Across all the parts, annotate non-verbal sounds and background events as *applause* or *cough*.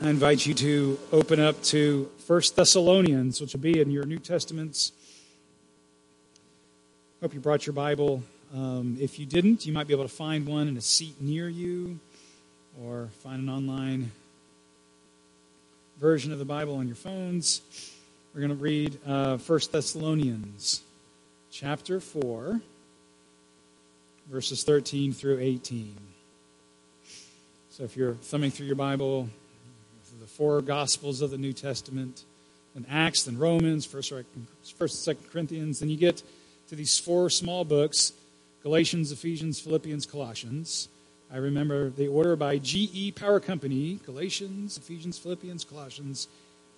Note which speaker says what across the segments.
Speaker 1: I invite you to open up to 1 Thessalonians, which will be in your New Testaments. Hope you brought your Bible. Um, if you didn't, you might be able to find one in a seat near you or find an online version of the Bible on your phones. We're going to read uh, 1 Thessalonians chapter 4, verses 13 through 18. So if you're thumbing through your Bible, four Gospels of the New Testament, and Acts, then Romans, First, First, Second Corinthians, then you get to these four small books: Galatians, Ephesians, Philippians, Colossians. I remember the order by GE Power Company: Galatians, Ephesians, Philippians, Colossians.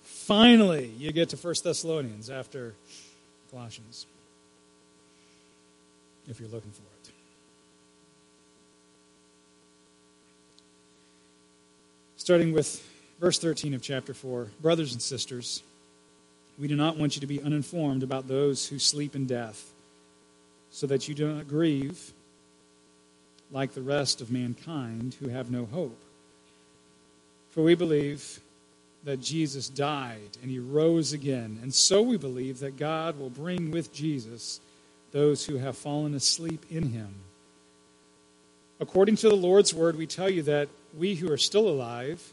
Speaker 1: Finally, you get to First Thessalonians after Colossians, if you're looking for it. starting with verse 13 of chapter 4. Brothers and sisters, we do not want you to be uninformed about those who sleep in death, so that you do not grieve like the rest of mankind who have no hope. For we believe that Jesus died and he rose again, and so we believe that God will bring with Jesus those who have fallen asleep in him. According to the Lord's word, we tell you that we who are still alive,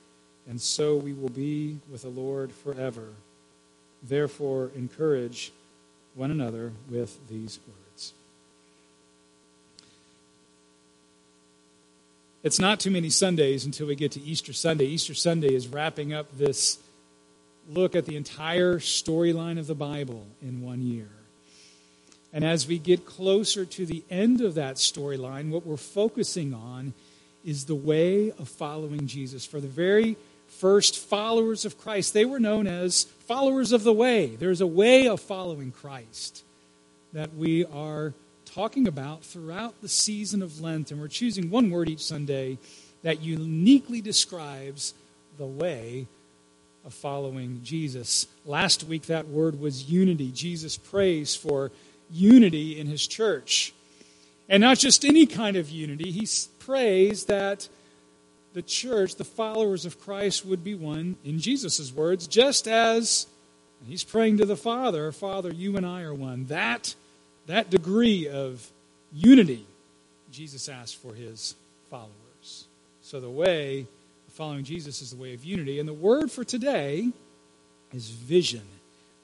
Speaker 1: and so we will be with the Lord forever. Therefore, encourage one another with these words. It's not too many Sundays until we get to Easter Sunday. Easter Sunday is wrapping up this look at the entire storyline of the Bible in one year. And as we get closer to the end of that storyline, what we're focusing on is the way of following Jesus. For the very first followers of Christ. They were known as followers of the way. There's a way of following Christ that we are talking about throughout the season of Lent. And we're choosing one word each Sunday that uniquely describes the way of following Jesus. Last week, that word was unity. Jesus prays for unity in his church. And not just any kind of unity, he prays that the church, the followers of Christ, would be one, in Jesus' words, just as he's praying to the Father, Father, you and I are one. That, that degree of unity, Jesus asked for his followers. So the way of following Jesus is the way of unity. And the word for today is vision.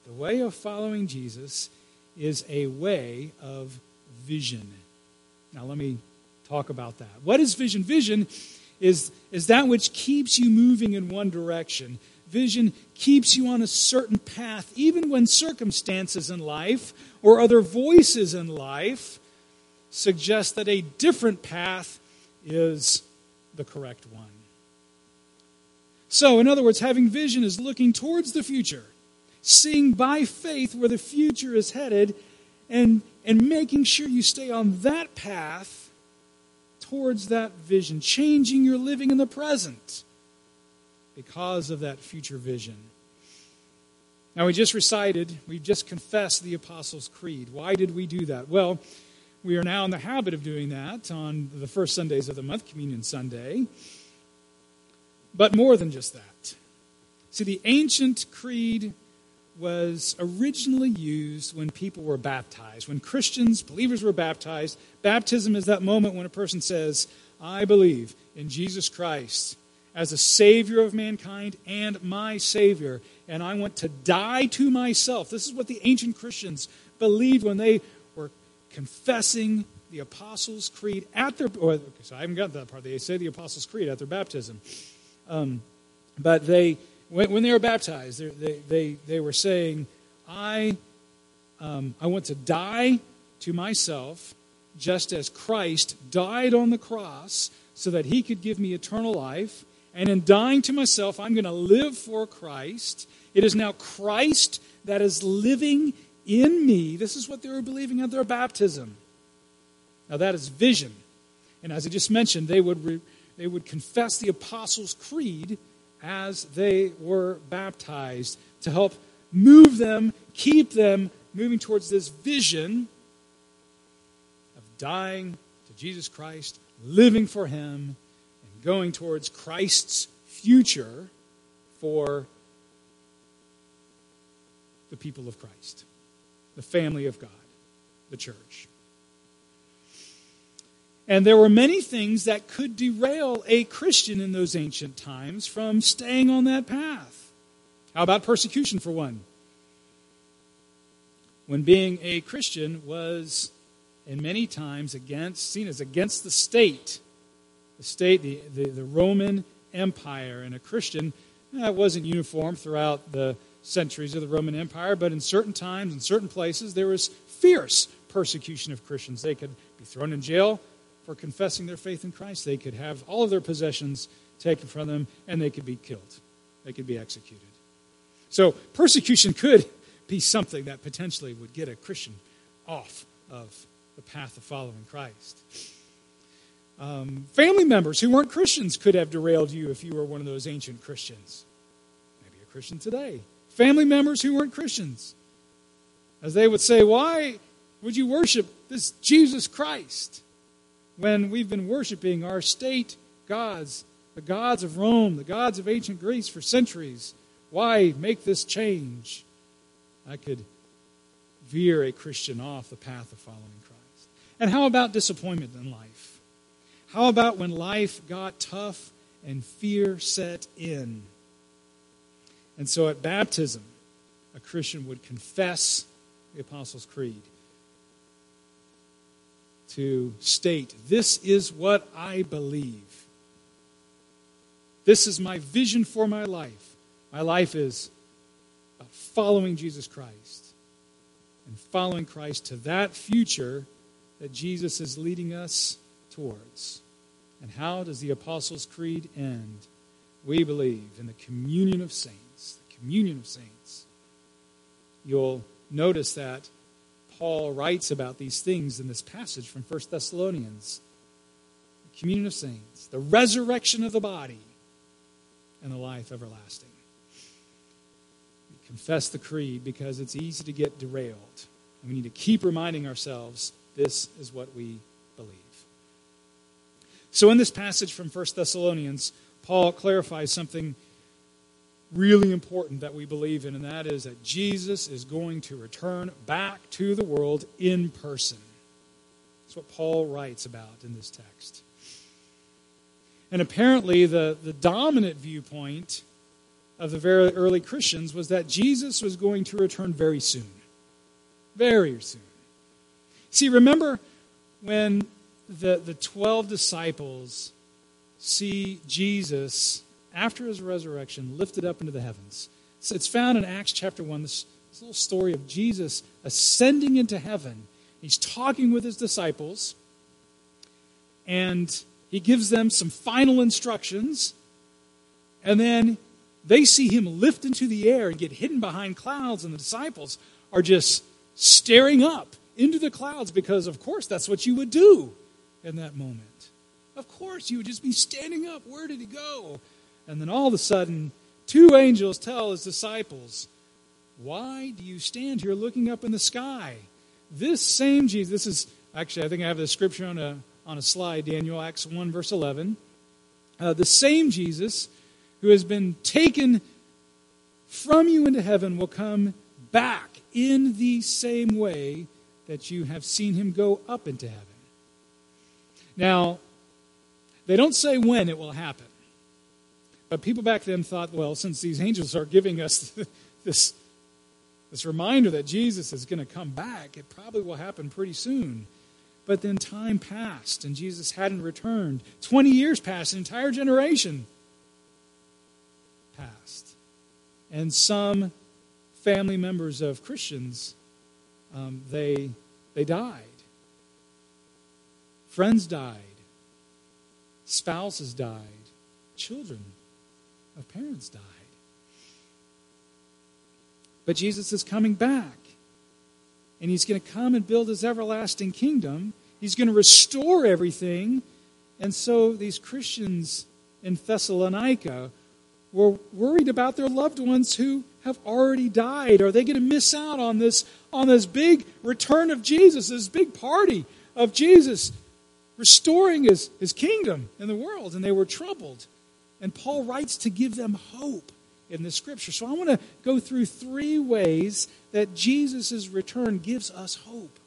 Speaker 1: The way of following Jesus is a way of vision. Now, let me talk about that. What is vision? Vision is, is that which keeps you moving in one direction. Vision keeps you on a certain path, even when circumstances in life or other voices in life suggest that a different path is the correct one. So, in other words, having vision is looking towards the future, seeing by faith where the future is headed, and, and making sure you stay on that path towards that vision, changing your living in the present because of that future vision. Now, we just recited, we just confessed the Apostles' Creed. Why did we do that? Well, we are now in the habit of doing that on the first Sundays of the month, Communion Sunday. But more than just that. See, the ancient creed was originally used when people were baptized. When Christians, believers were baptized, baptism is that moment when a person says, I believe in Jesus Christ as a Savior of mankind and my Savior, and I want to die to myself. This is what the ancient Christians believed when they were confessing the Apostles' Creed at their. Or, so I haven't got that part. They say the Apostles' Creed at their baptism. Um, but they when, when they were baptized, they, they, they were saying, I, um, I want to die to myself just as Christ died on the cross so that he could give me eternal life. And in dying to myself, I'm going to live for Christ. It is now Christ that is living in me. This is what they were believing at their baptism. Now, that is vision. And as I just mentioned, they would, re- they would confess the Apostles' Creed as they were baptized to help move them, keep them moving towards this vision of dying to Jesus Christ, living for Him, and going towards Christ's future for the people of Christ, the family of God, the church. And there were many things that could derail a Christian in those ancient times from staying on that path. How about persecution, for one? When being a Christian was, in many times, against, seen as against the state, the state, the, the, the Roman Empire, and a Christian that wasn't uniform throughout the centuries of the Roman Empire, but in certain times, in certain places, there was fierce persecution of Christians. They could be thrown in jail for confessing their faith in Christ. They could have all of their possessions taken from them, and they could be killed. They could be executed. So persecution could be something that potentially would get a Christian off of the path of following Christ. Um, family members who weren't Christians could have derailed you if you were one of those ancient Christians. Maybe a Christian today. Family members who weren't Christians. As they would say, Why would you worship this Jesus Christ? When we've been worshiping our state gods, the gods of Rome, the gods of ancient Greece for centuries. Why make this change? I could veer a Christian off the path of following Christ. And how about disappointment in life? How about when life got tough and fear set in? And so at baptism, a Christian would confess the Apostles' Creed to state this is what I believe. This is my vision for my life. My life is following Jesus Christ and following Christ to that future that Jesus is leading us towards. And how does the Apostles' Creed end? We believe in the communion of saints. The communion of saints. You'll notice that Paul writes about these things in this passage from 1 Thessalonians the communion of saints, the resurrection of the body, and the life everlasting. We confess the creed because it's easy to get derailed. And we need to keep reminding ourselves this is what we believe. So, in this passage from 1 Thessalonians, Paul clarifies something really important that we believe in, and that is that Jesus is going to return back to the world in person. That's what Paul writes about in this text. And apparently, the, the dominant viewpoint of the very early Christians was that Jesus was going to return very soon. Very soon. See, remember when the, the 12 disciples see Jesus after his resurrection, lifted up into the heavens. So it's found in Acts chapter 1, this, this little story of Jesus ascending into heaven. He's talking with his disciples, and he gives them some final instructions, and then they see him lift into the air and get hidden behind clouds, and the disciples are just staring up into the clouds because, of course, that's what you would do in that moment. Of course, you would just be standing up. Where did he go? And then all of a sudden, two angels tell his disciples, Why do you stand here looking up in the sky? This same Jesus, this is actually, I think I have the scripture on a, on a slide, Daniel, Acts 1, verse 11. Uh, the same Jesus who has been taken from you into heaven will come back in the same way that you have seen him go up into heaven. Now, they don't say when it will happen. But people back then thought, well, since these angels are giving us *laughs* this, this reminder that Jesus is going to come back, it probably will happen pretty soon. But then time passed and Jesus hadn't returned. 20 years passed, an entire generation passed. And some family members of Christians, um, they, they died. Friends died. Spouses died. Children parents died. But Jesus is coming back. And he's going to come and build his everlasting kingdom. He's going to restore everything. And so these Christians in Thessalonica were worried about their loved ones who have already died. Are they going to miss out on this on this big return of Jesus, this big party of Jesus restoring his, his kingdom in the world? And they were troubled. And Paul writes to give them hope in the scripture. So I want to go through three ways that Jesus' return gives us hope.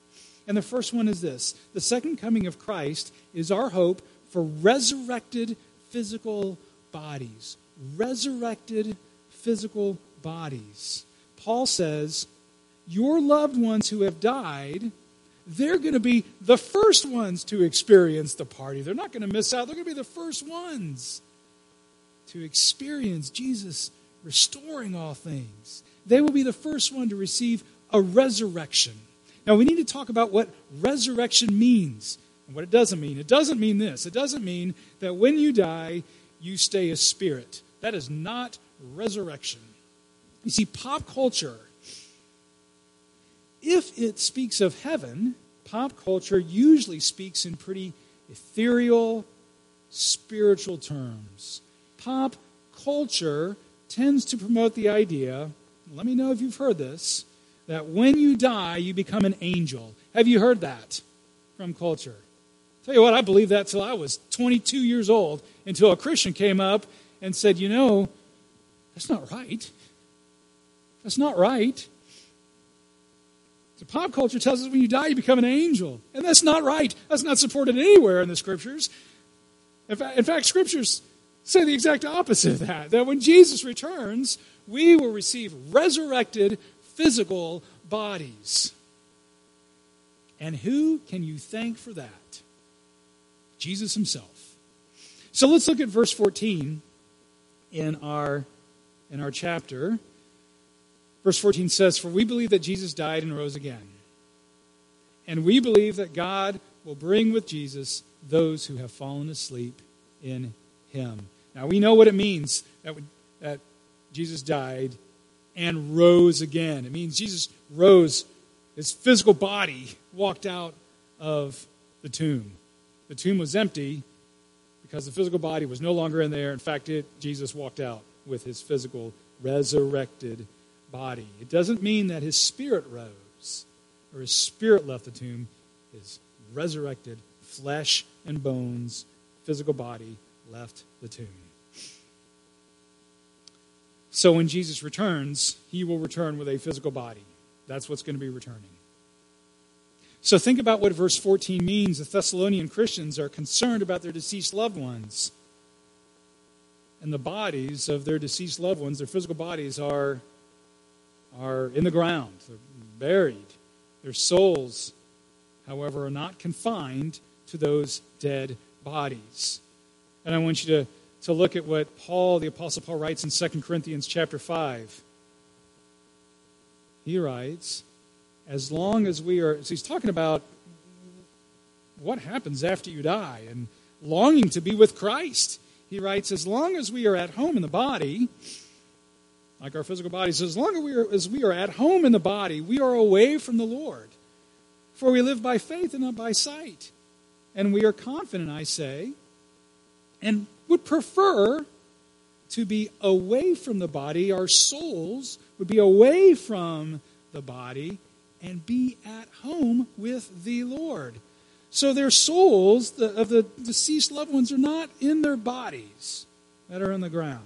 Speaker 1: And the first one is this the second coming of Christ is our hope for resurrected physical bodies. Resurrected physical bodies. Paul says, Your loved ones who have died, they're going to be the first ones to experience the party. They're not going to miss out. They're going to be the first ones to experience Jesus restoring all things. They will be the first one to receive a resurrection. Now, we need to talk about what resurrection means and what it doesn't mean. It doesn't mean this. It doesn't mean that when you die, you stay a spirit. That is not resurrection. You see, pop culture, if it speaks of heaven, pop culture usually speaks in pretty ethereal, spiritual terms. Pop culture tends to promote the idea, let me know if you've heard this, that when you die, you become an angel. Have you heard that from culture? Tell you what, I believed that till I was 22 years old, until a Christian came up and said, You know, that's not right. That's not right. So pop culture tells us when you die, you become an angel. And that's not right. That's not supported anywhere in the scriptures. In fact, in fact scriptures say the exact opposite of that. That when Jesus returns, we will receive resurrected physical bodies. And who can you thank for that? Jesus himself. So let's look at verse 14 in our, in our chapter. Verse 14 says, For we believe that Jesus died and rose again. And we believe that God will bring with Jesus those who have fallen asleep in him. Now we know what it means that, that Jesus died and rose again. It means Jesus rose, his physical body walked out of the tomb. The tomb was empty because the physical body was no longer in there. In fact, it, Jesus walked out with his physical resurrected body. It doesn't mean that his spirit rose or his spirit left the tomb. His resurrected flesh and bones, physical body left the tomb. So when Jesus returns, he will return with a physical body. That's what's going to be returning. So think about what verse 14 means. The Thessalonian Christians are concerned about their deceased loved ones. And the bodies of their deceased loved ones, their physical bodies, are, are in the ground, they're buried. Their souls, however, are not confined to those dead bodies. And I want you to, to look at what Paul, the Apostle Paul, writes in 2 Corinthians chapter 5. He writes, as long as we are, so he's talking about what happens after you die and longing to be with Christ. He writes, as long as we are at home in the body, like our physical bodies, as long as we, are, as we are at home in the body, we are away from the Lord. For we live by faith and not by sight. And we are confident, I say, and would prefer to be away from the body. Our souls would be away from the body and be at home with the Lord. So their souls the, of the deceased loved ones are not in their bodies that are in the ground.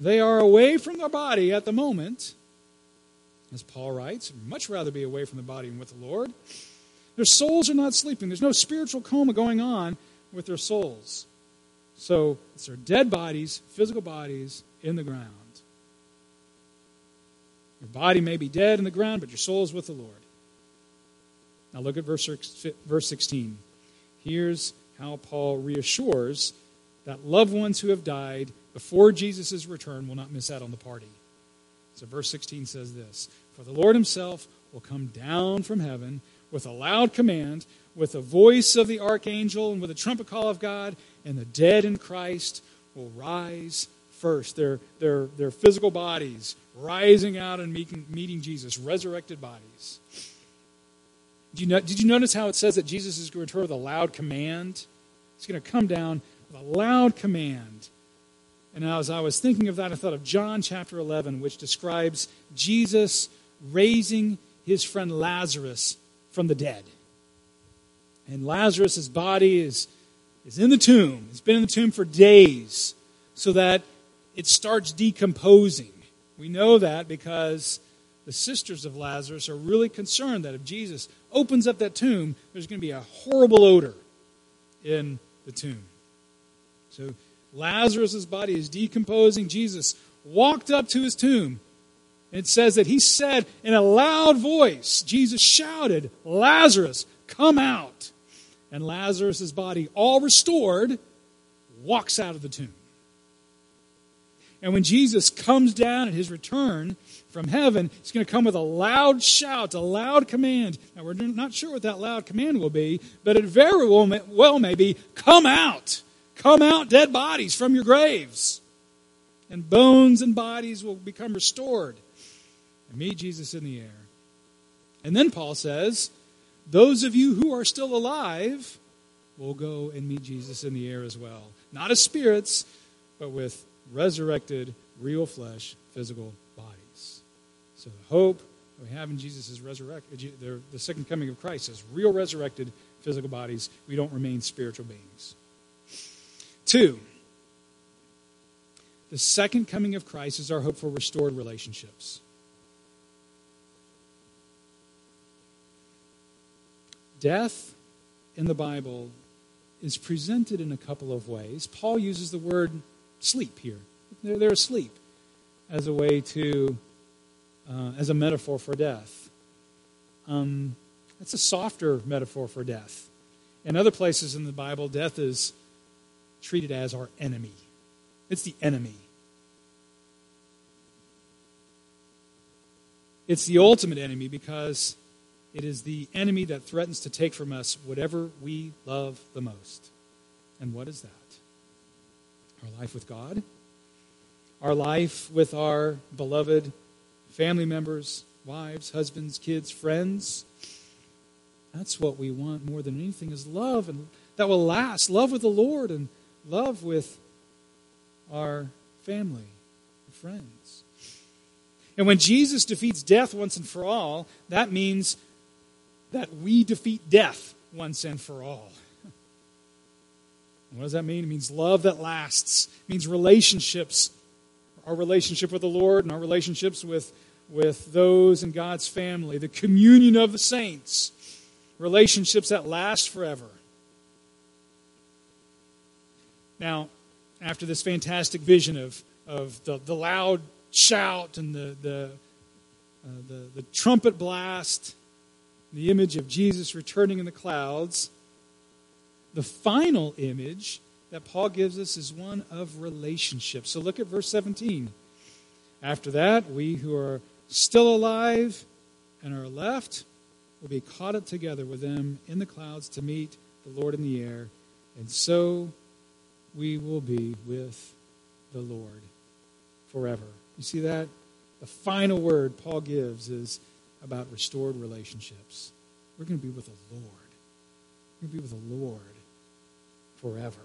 Speaker 1: They are away from their body at the moment, as Paul writes, much rather be away from the body and with the Lord. Their souls are not sleeping. There's no spiritual coma going on with their souls. So it's their dead bodies, physical bodies, in the ground. Your body may be dead in the ground, but your soul is with the Lord. Now look at verse, verse 16. Here's how Paul reassures that loved ones who have died before Jesus' return will not miss out on the party. So verse 16 says this For the Lord himself will come down from heaven with a loud command, with the voice of the archangel, and with a trumpet call of God, and the dead in Christ will rise first, their, their, their physical bodies rising out and meeting, meeting Jesus, resurrected bodies. You, know, did you notice how it says that Jesus is going to return with a loud command? He's going to come down with a loud command. And as I was thinking of that, I thought of John chapter 11, which describes Jesus raising his friend Lazarus from the dead. And Lazarus' body is, is in the tomb. It's been in the tomb for days so that it starts decomposing. We know that because the sisters of Lazarus are really concerned that if Jesus opens up that tomb, there's going to be a horrible odor in the tomb. So Lazarus' body is decomposing. Jesus walked up to his tomb. It says that he said in a loud voice, Jesus shouted, Lazarus, come out. And Lazarus' body, all restored, walks out of the tomb. And when Jesus comes down at his return from heaven, he's going to come with a loud shout, a loud command. Now, we're not sure what that loud command will be, but it very well may be come out. Come out, dead bodies, from your graves. And bones and bodies will become restored. And meet Jesus in the air. And then Paul says, those of you who are still alive will go and meet Jesus in the air as well. Not as spirits, but with resurrected, real flesh, physical bodies. So the hope we have in Jesus is resurrected. Uh, the second coming of Christ is real resurrected physical bodies. We don't remain spiritual beings. Two, the second coming of Christ is our hope for restored relationships. Death in the Bible is presented in a couple of ways. Paul uses the word sleep here. They're, they're asleep as a way to, uh, as a metaphor for death. Um, that's a softer metaphor for death. In other places in the Bible, death is treated as our enemy. It's the enemy. It's the ultimate enemy because it is the enemy that threatens to take from us whatever we love the most. And what is that? Our life with God, our life with our beloved family members, wives, husbands, kids, friends. That's what we want more than anything is love and that will last. Love with the Lord and love with our family, friends. And when Jesus defeats death once and for all, that means that we defeat death once and for all. *laughs* What does that mean? It means love that lasts. It means relationships. Our relationship with the Lord and our relationships with, with those in God's family. The communion of the saints. Relationships that last forever. Now, after this fantastic vision of, of the, the loud shout and the, the, uh, the, the trumpet blast, the image of Jesus returning in the clouds, the final image that Paul gives us is one of relationship. So look at verse 17. After that, we who are still alive and are left will be caught up together with them in the clouds to meet the Lord in the air, and so we will be with the Lord forever. You see that? The final word Paul gives is about restored relationships. We're going to be with the Lord. We're going to be with the Lord forever.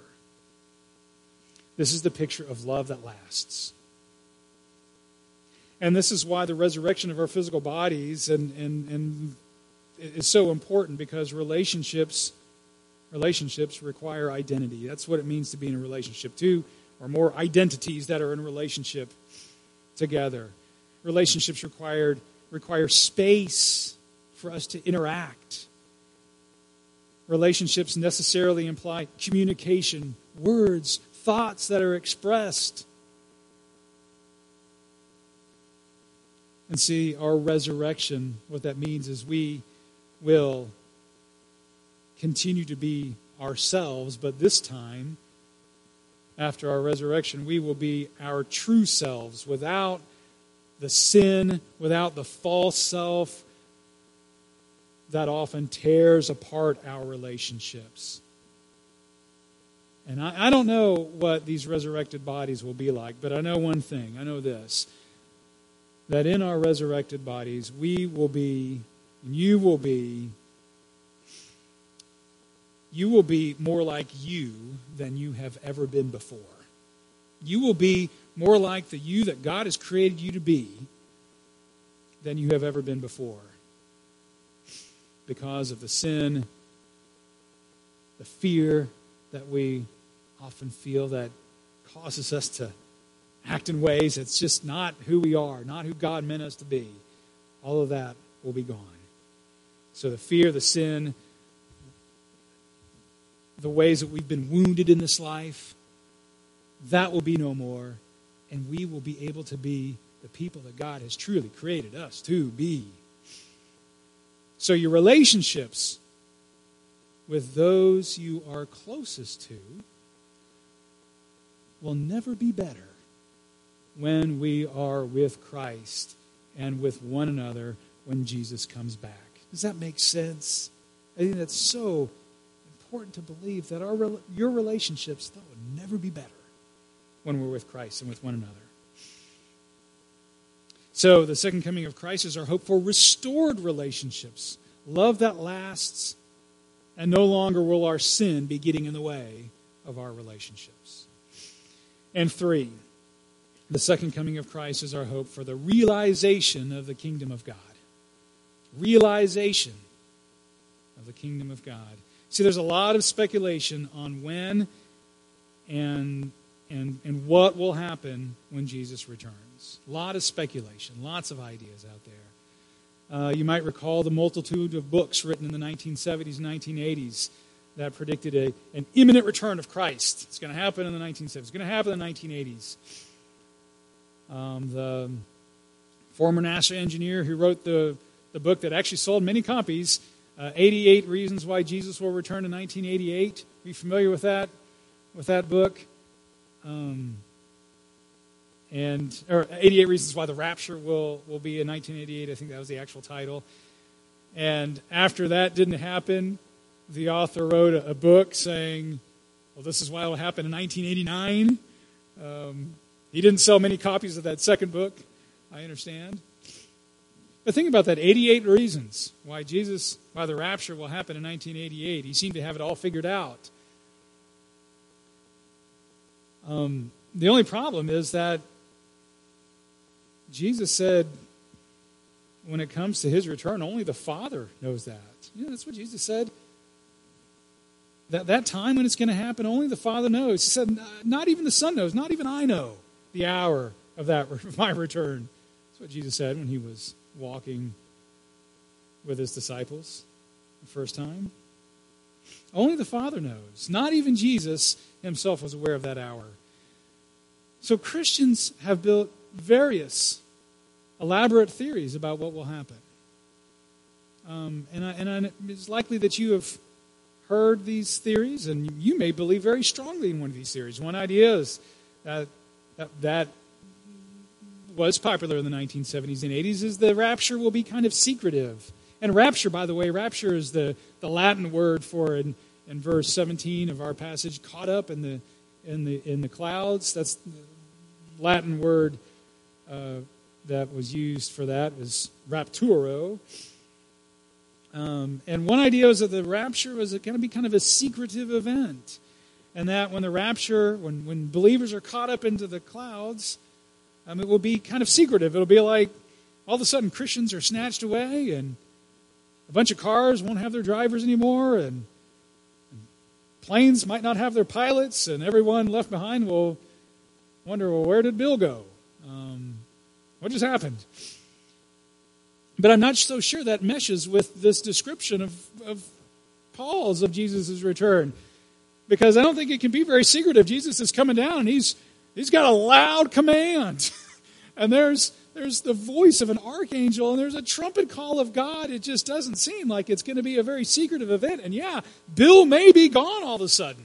Speaker 1: This is the picture of love that lasts. And this is why the resurrection of our physical bodies and, and, and is so important because relationships relationships require identity. That's what it means to be in a relationship. Two or more identities that are in relationship together. Relationships required require space for us to interact. Relationships necessarily imply communication, words, thoughts that are expressed. And see, our resurrection, what that means is we will continue to be ourselves, but this time, after our resurrection, we will be our true selves without the sin, without the false self that often tears apart our relationships. And I, I don't know what these resurrected bodies will be like, but I know one thing. I know this that in our resurrected bodies, we will be, and you will be, you will be more like you than you have ever been before. You will be more like the you that God has created you to be than you have ever been before because of the sin, the fear that we often feel that causes us to act in ways that's just not who we are, not who God meant us to be. All of that will be gone. So the fear, the sin, the ways that we've been wounded in this life, that will be no more. And we will be able to be the people that God has truly created us to be. So your relationships with those you are closest to will never be better when we are with Christ and with one another when Jesus comes back. Does that make sense? I think that's so important to believe that our your relationships that would never be better when we're with Christ and with one another. So, the second coming of Christ is our hope for restored relationships, love that lasts, and no longer will our sin be getting in the way of our relationships. And three, the second coming of Christ is our hope for the realization of the kingdom of God. Realization of the kingdom of God. See, there's a lot of speculation on when and, and, and what will happen when Jesus returns. A lot of speculation, lots of ideas out there. Uh, you might recall the multitude of books written in the 1970s and 1980s that predicted a, an imminent return of Christ. It's going to happen in the 1970s. It's going to happen in the 1980s. Um, the former NASA engineer who wrote the, the book that actually sold many copies, uh, 88 Reasons Why Jesus Will Return in 1988. Are you familiar with that, with that book? Um, and or 88 Reasons Why the Rapture will, will be in 1988. I think that was the actual title. And after that didn't happen, the author wrote a, a book saying, well, this is why it will happen in 1989. Um, he didn't sell many copies of that second book, I understand. But think about that 88 reasons why Jesus, why the rapture will happen in 1988. He seemed to have it all figured out. Um, the only problem is that Jesus said, when it comes to his return, only the Father knows that. You know, that's what Jesus said. That, that time when it's going to happen, only the Father knows. He said, not even the Son knows, not even I know the hour of that *laughs* my return. That's what Jesus said when he was walking with his disciples the first time. Only the Father knows. Not even Jesus himself was aware of that hour. So Christians have built various elaborate theories about what will happen. Um, and, I, and I, it's likely that you have heard these theories, and you may believe very strongly in one of these theories. One idea is that that, that was popular in the 1970s and 80s is the rapture will be kind of secretive. And rapture, by the way, rapture is the, the Latin word for in, in verse 17 of our passage, caught up in the in the in the clouds. That's the Latin word uh, that was used for that was rapturo. Um, and one idea was that the rapture was going to be kind of a secretive event and that when the rapture, when, when believers are caught up into the clouds, um, it will be kind of secretive. It'll be like all of a sudden Christians are snatched away, and a bunch of cars won't have their drivers anymore, and, and planes might not have their pilots, and everyone left behind will wonder, well, where did Bill go? Um, what just happened? But I'm not so sure that meshes with this description of, of Paul's of Jesus' return because I don't think it can be very secretive. Jesus is coming down and he's, he's got a loud command. *laughs* and there's, there's the voice of an archangel and there's a trumpet call of God. It just doesn't seem like it's going to be a very secretive event. And yeah, Bill may be gone all of a sudden.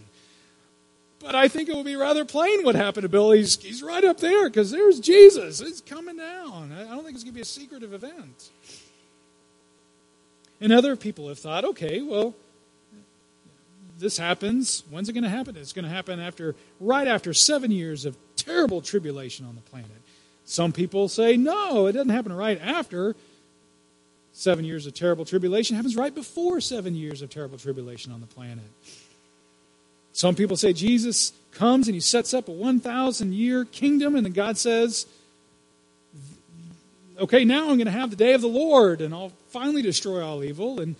Speaker 1: But I think it will be rather plain what happened to Bill. He's, he's right up there because there's Jesus. He's coming down. I don't think it's going to be a secretive event. And other people have thought, okay, well, this happens. When's it going to happen? It's going to happen after, right after seven years of terrible tribulation on the planet. Some people say, no, it doesn't happen right after seven years of terrible tribulation. It happens right before seven years of terrible tribulation on the planet. Some people say Jesus comes and he sets up a 1,000 year kingdom, and then God says, okay, now I'm going to have the day of the Lord, and I'll finally destroy all evil. And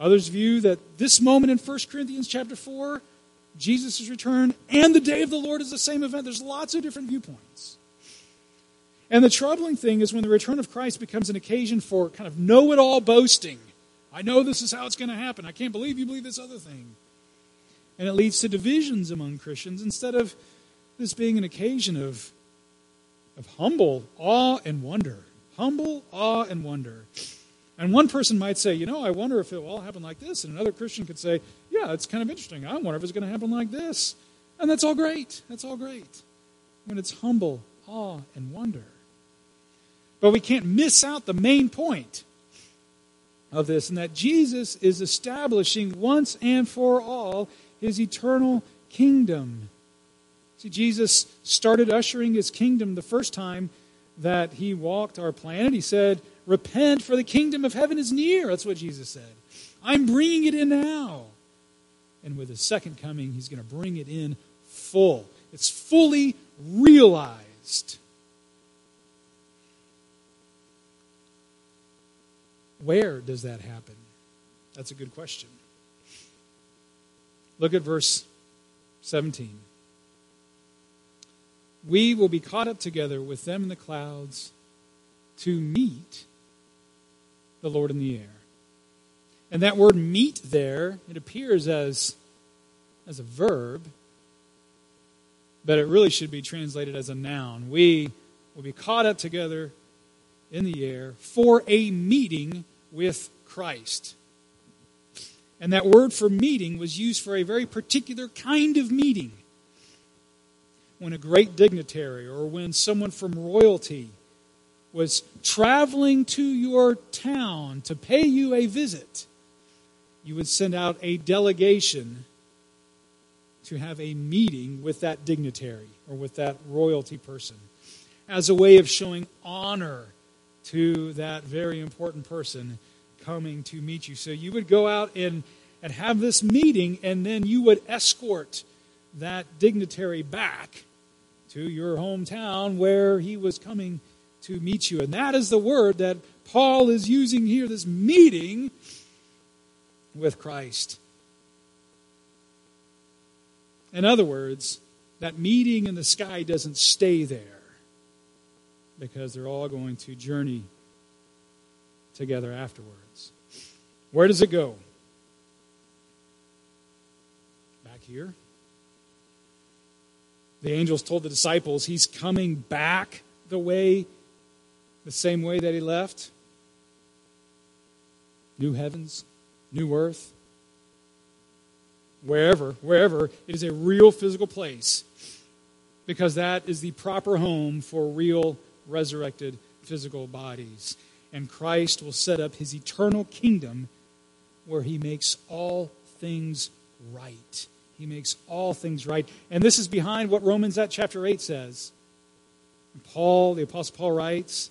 Speaker 1: others view that this moment in 1 Corinthians chapter 4, Jesus' return, and the day of the Lord is the same event. There's lots of different viewpoints. And the troubling thing is when the return of Christ becomes an occasion for kind of know it all boasting. I know this is how it's going to happen. I can't believe you believe this other thing. And it leads to divisions among Christians instead of this being an occasion of, of humble awe and wonder. Humble awe and wonder. And one person might say, you know, I wonder if it will all happen like this. And another Christian could say, yeah, it's kind of interesting. I wonder if it's going to happen like this. And that's all great. That's all great. When it's humble awe and wonder. But we can't miss out the main point of this, and that Jesus is establishing once and for all his eternal kingdom. See, Jesus started ushering his kingdom the first time that he walked our planet. He said, Repent, for the kingdom of heaven is near. That's what Jesus said. I'm bringing it in now. And with his second coming, he's going to bring it in full. It's fully realized. Where does that happen? That's a good question. Look at verse 17. We will be caught up together with them in the clouds to meet the Lord in the air. And that word meet there, it appears as, as a verb, but it really should be translated as a noun. We will be caught up together in the air for a meeting with Christ. And that word for meeting was used for a very particular kind of meeting. When a great dignitary or when someone from royalty was traveling to your town to pay you a visit, you would send out a delegation to have a meeting with that dignitary or with that royalty person as a way of showing honor to that very important person coming to meet you. So you would go out and, and have this meeting, and then you would escort that dignitary back to your hometown where he was coming to meet you. And that is the word that Paul is using here this meeting with Christ. In other words, that meeting in the sky doesn't stay there because they're all going to journey together afterwards. Where does it go? Back here. The angels told the disciples he's coming back the way, the same way that he left. New heavens, new earth. Wherever, wherever, it is a real physical place because that is the proper home for real resurrected physical bodies. And Christ will set up his eternal kingdom where he makes all things right. He makes all things right. And this is behind what Romans that chapter 8 says. Paul, the Apostle Paul writes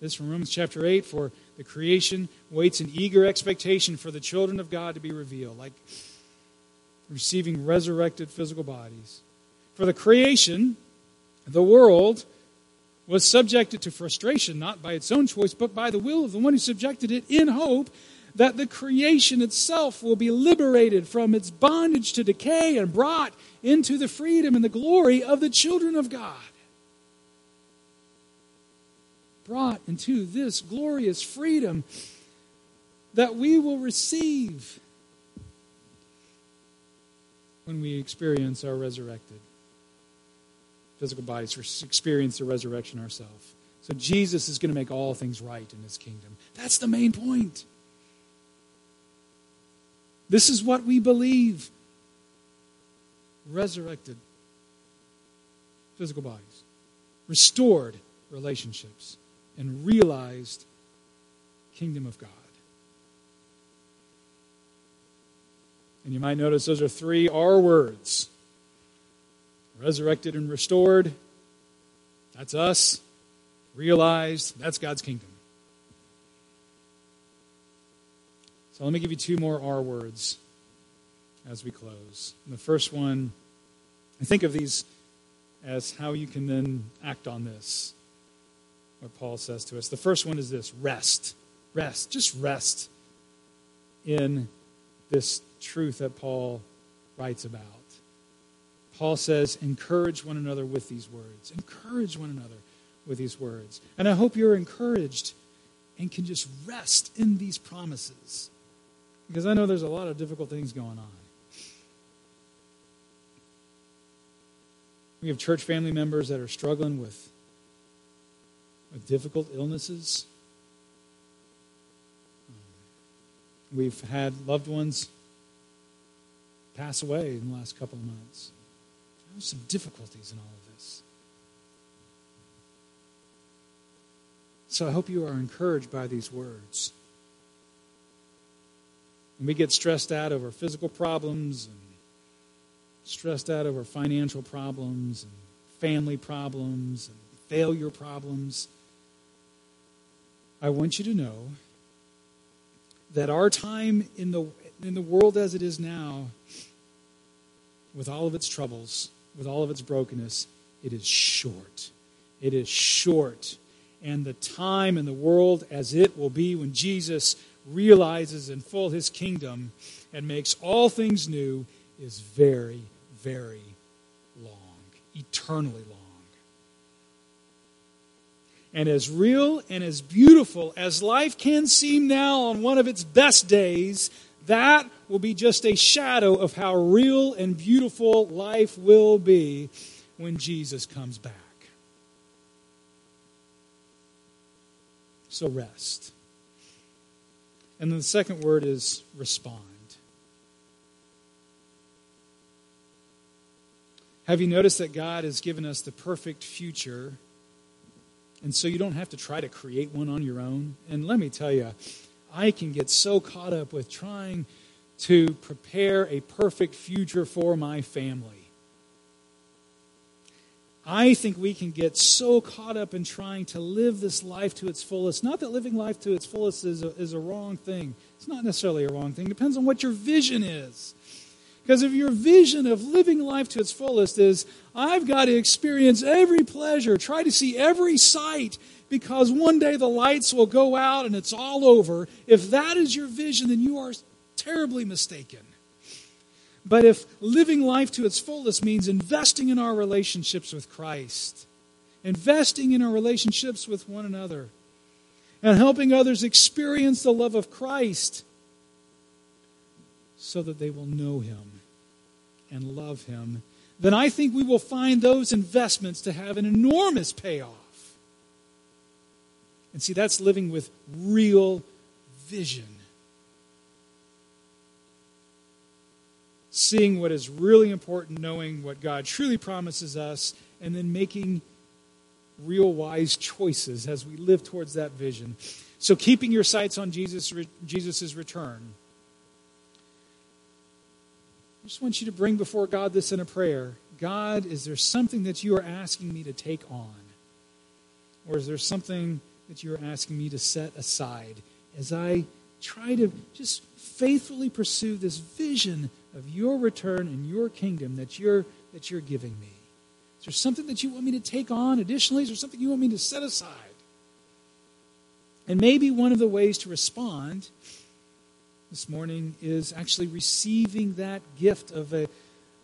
Speaker 1: this from Romans chapter 8 for the creation waits in eager expectation for the children of God to be revealed, like receiving resurrected physical bodies. For the creation, the world, was subjected to frustration, not by its own choice, but by the will of the one who subjected it in hope that the creation itself will be liberated from its bondage to decay and brought into the freedom and the glory of the children of God. Brought into this glorious freedom that we will receive when we experience our resurrected physical bodies, experience the resurrection ourselves. So Jesus is going to make all things right in his kingdom. That's the main point. This is what we believe. Resurrected physical bodies, restored relationships, and realized kingdom of God. And you might notice those are three R words resurrected and restored. That's us. Realized. That's God's kingdom. So let me give you two more R words as we close. And the first one, I think of these as how you can then act on this, what Paul says to us. The first one is this rest. Rest. Just rest in this truth that Paul writes about. Paul says, encourage one another with these words. Encourage one another with these words. And I hope you're encouraged and can just rest in these promises. Because I know there's a lot of difficult things going on. We have church family members that are struggling with, with difficult illnesses. We've had loved ones pass away in the last couple of months. There's some difficulties in all of this. So I hope you are encouraged by these words. When we get stressed out over physical problems and stressed out over financial problems and family problems and failure problems, I want you to know that our time in the, in the world as it is now, with all of its troubles, with all of its brokenness, it is short. It is short. And the time in the world as it will be when Jesus realizes in full his kingdom and makes all things new is very, very long, eternally long. And as real and as beautiful as life can seem now on one of its best days, that will be just a shadow of how real and beautiful life will be when Jesus comes back. So rest. And then the second word is respond. Have you noticed that God has given us the perfect future? And so you don't have to try to create one on your own. And let me tell you, I can get so caught up with trying to prepare a perfect future for my family. I think we can get so caught up in trying to live this life to its fullest. Not that living life to its fullest is a, is a wrong thing. It's not necessarily a wrong thing. It depends on what your vision is. Because if your vision of living life to its fullest is, I've got to experience every pleasure, try to see every sight, because one day the lights will go out and it's all over. If that is your vision, then you are terribly mistaken. But if living life to its fullest means investing in our relationships with Christ, investing in our relationships with one another, and helping others experience the love of Christ so that they will know Him and love Him, then I think we will find those investments to have an enormous payoff. And see, that's living with real vision. seeing what is really important, knowing what God truly promises us, and then making real wise choices as we live towards that vision. So, keeping your sights on Jesus' Jesus' return. I just want you to bring before God this in a prayer. God, is there something that you are asking me to take on? Or is there something that you are asking me to set aside as I try to just faithfully pursue this vision of your return and your kingdom that you're, that you're giving me? Is there something that you want me to take on additionally? Is there something you want me to set aside? And maybe one of the ways to respond this morning is actually receiving that gift of a,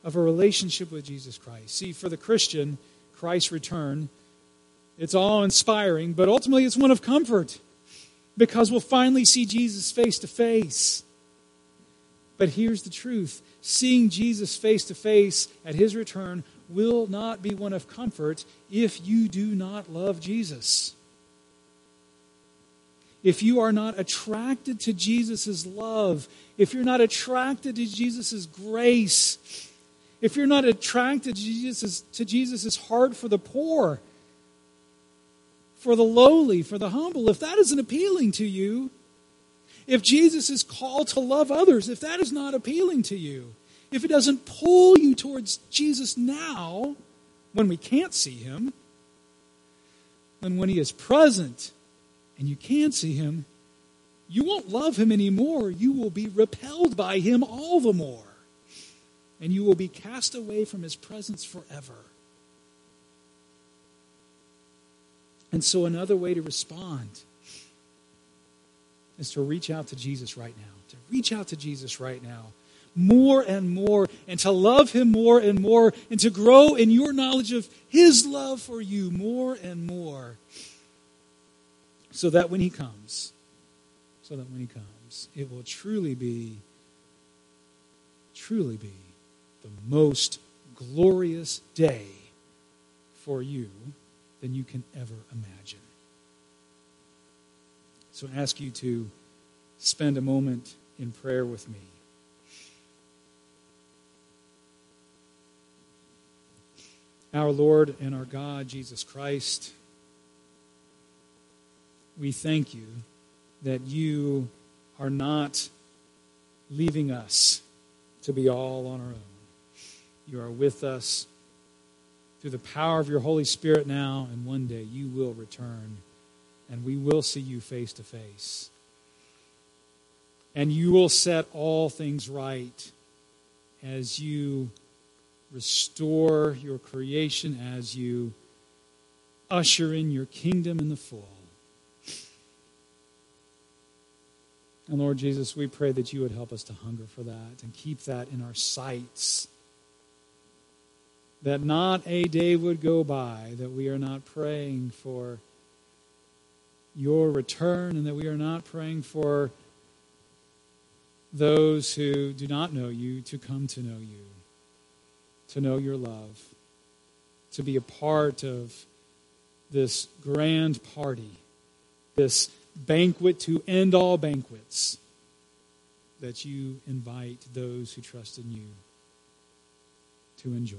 Speaker 1: of a relationship with Jesus Christ. See, for the Christian, Christ's return, it's all inspiring, but ultimately it's one of comfort because we'll finally see Jesus face to face. But here's the truth seeing Jesus face to face at his return will not be one of comfort if you do not love Jesus. If you are not attracted to Jesus' love, if you're not attracted to Jesus' grace, if you're not attracted to Jesus' to Jesus' heart for the poor, for the lowly, for the humble, if that isn't appealing to you, if Jesus' call to love others, if that is not appealing to you, if it doesn't pull you towards Jesus now, when we can't see him, then when he is present and you can't see him, you won't love him anymore. You will be repelled by him all the more. And you will be cast away from his presence forever. And so, another way to respond is to reach out to Jesus right now. To reach out to Jesus right now more and more, and to love Him more and more, and to grow in your knowledge of His love for you more and more. So that when He comes, so that when He comes, it will truly be, truly be the most glorious day for you than you can ever imagine. So I ask you to spend a moment in prayer with me. Our Lord and our God, Jesus Christ, we thank you that you are not leaving us to be all on our own. You are with us through the power of your Holy Spirit now, and one day you will return and we will see you face to face. And you will set all things right as you restore your creation as you usher in your kingdom in the full. And Lord Jesus, we pray that you would help us to hunger for that and keep that in our sights. That not a day would go by that we are not praying for your return and that we are not praying for those who do not know you to come to know you to know your love, to be a part of this grand party, this banquet to end all banquets, that you invite those who trust in you to enjoy.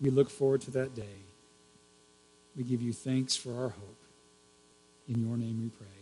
Speaker 1: We look forward to that day. We give you thanks for our hope. In your name we pray.